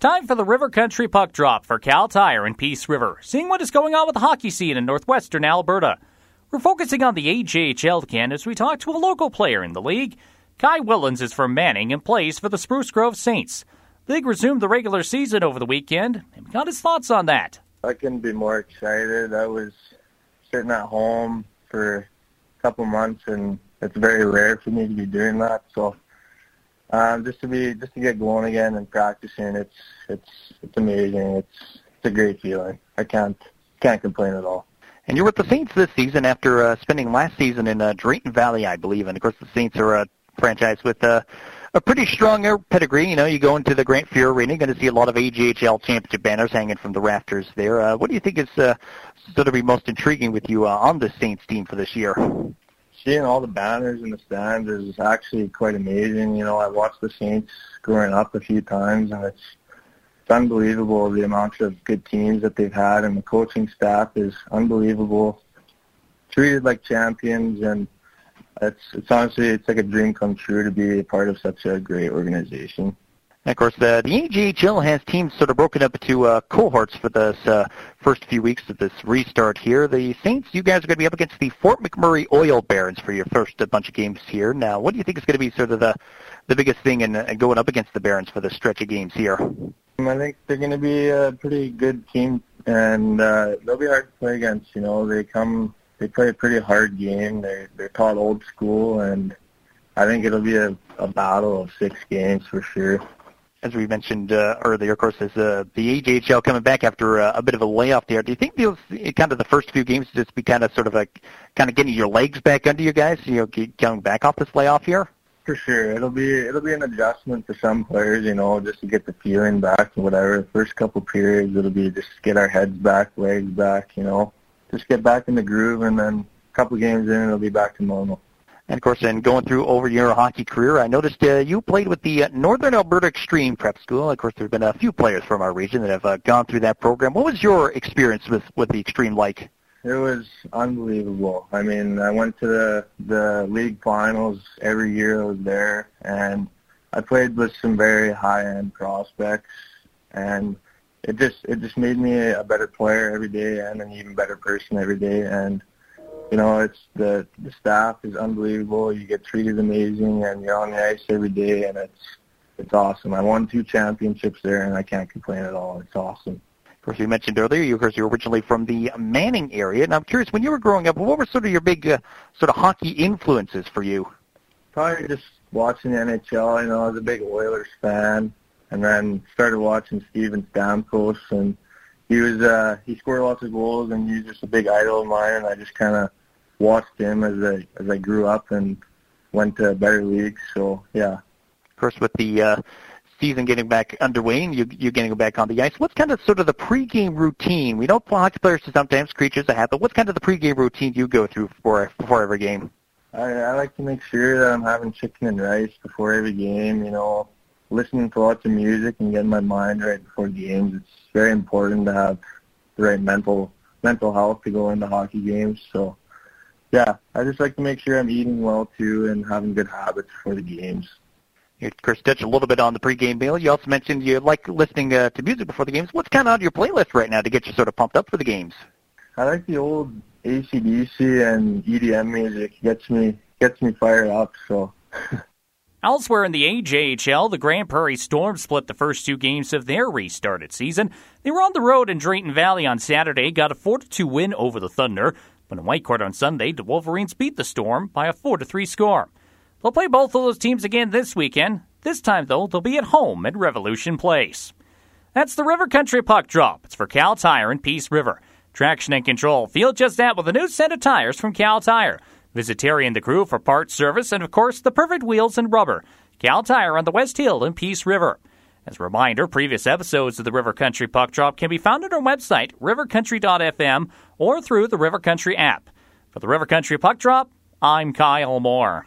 time for the River Country Puck Drop for Kal Tire in Peace River, seeing what is going on with the hockey scene in northwestern Alberta. We're focusing on the AJHL again as we talk to a local player in the league. Kye Whillans is from Manning and plays for the Spruce Grove Saints. The league resumed the regular season over the weekend and got his thoughts on that. I couldn't be more excited. I was sitting at home for a couple months and it's very rare for me to be doing that. So um, just to be just to get going again and practicing, it's it's it's amazing. It's it's a great feeling. I can't can't complain at all. And you're with the Saints this season after uh, spending last season in uh, Drayton Valley, I believe. And of course, the Saints are a franchise with uh, a pretty strong pedigree. You know, you go into the Grant Fuhr Arena, you're going to see a lot of AJHL championship banners hanging from the rafters there. Uh, what do you think is uh, going to be most intriguing with you uh, on the Saints team for this year? Seeing all the banners in the stands is actually quite amazing. You know, I watched the Saints growing up a few times, and it's it's unbelievable the amount of good teams that they've had, and the coaching staff is unbelievable. Treated like champions, and it's it's honestly it's like a dream come true to be a part of such a great organization. And of course, uh, the AJHL has teams sort of broken up into uh, cohorts for this uh, first few weeks of this restart here. The Saints, you guys are going to be up against the Fort McMurray Oil Barons for your first uh, bunch of games here. Now, what do you think is going to be sort of the the biggest thing in, in going up against the Barons for the stretch of games here? I think they're going to be a pretty good team, and uh, they'll be hard to play against. You know, they come, they play a pretty hard game. They they're taught old school, and I think it'll be a, a battle of six games for sure as we mentioned uh, earlier, of course, is uh, the AJHL coming back after uh, a bit of a layoff there. Do you think those kind of the first few games just be kind of sort of a kind of getting your legs back under you guys, you know, coming back off this layoff here? For sure, it'll be it'll be an adjustment for some players, you know, just to get the feeling back and whatever. The first couple periods, it'll be just get our heads back, legs back, you know, just get back in the groove, and then a couple games in, it'll be back to normal. And of course, in going through over your hockey career, I noticed uh, you played with the uh, Northern Alberta Extreme Prep School. Of course, there have been a few players from our region that have uh, gone through that program. What was your experience with, with the Extreme like? It was unbelievable. I mean, I went to the the league finals every year I was there, and I played with some very high end prospects, and it just it just made me a better player every day and an even better person every day. And you know, it's the the staff is unbelievable. You get treated amazing, and you're on the ice every day, and it's it's awesome. I won two championships there, and I can't complain at all. It's awesome. Of course, you mentioned earlier, you, of course, you're originally from the Manning area, and I'm curious, when you were growing up, what were sort of your big uh, sort of hockey influences for you? Probably just watching the NHL. You know, I was a big Oilers fan, and then started watching Steven Stamkos, and he was uh, he scored lots of goals, and he was just a big idol of mine, and I just kind of watched him as I as I grew up and went to better leagues. So yeah. Of course, with the uh, season getting back underway and you you're getting back on the ice, what's kind of sort of the pregame routine? We know hockey players are sometimes creatures of habit. But what's kind of the pregame routine you go through before before every game? I, I like to make sure that I'm having chicken and rice before every game. You know, listening to lots of music and getting my mind right before games. It's very important to have the right mental mental health to go into hockey games. So yeah, I just like to make sure I'm eating well too and having good habits for the games. You, Chris, touch a little bit on the pregame meal. You also mentioned you like listening uh, to music before the games. What's kind of on your playlist right now to get you sort of pumped up for the games? I like the old ACDC and EDM music. Gets me gets me fired up. So. Elsewhere in the AJHL, the Grande Prairie Storm split the first two games of their restarted season. They were on the road in Drayton Valley on Saturday, got a 4-2 win over the Thunder. But in Whitecourt on Sunday, the Wolverines beat the Storm by a 4 3 score. They'll play both of those teams again this weekend. This time, though, they'll be at home at Revolution Place. That's the River Country Puck Drop. It's for Kal Tire in Peace River. Traction and control. Feel just that with a new set of tires from Kal Tire. Visit Terry and the crew for parts service and, of course, the perfect wheels and rubber. Kal Tire on the West Hill in Peace River. As a reminder, previous episodes of the River Country Puck Drop can be found at our website, rivercountry.fm, or through the River Country app. For the River Country Puck Drop, I'm Kyle Moore.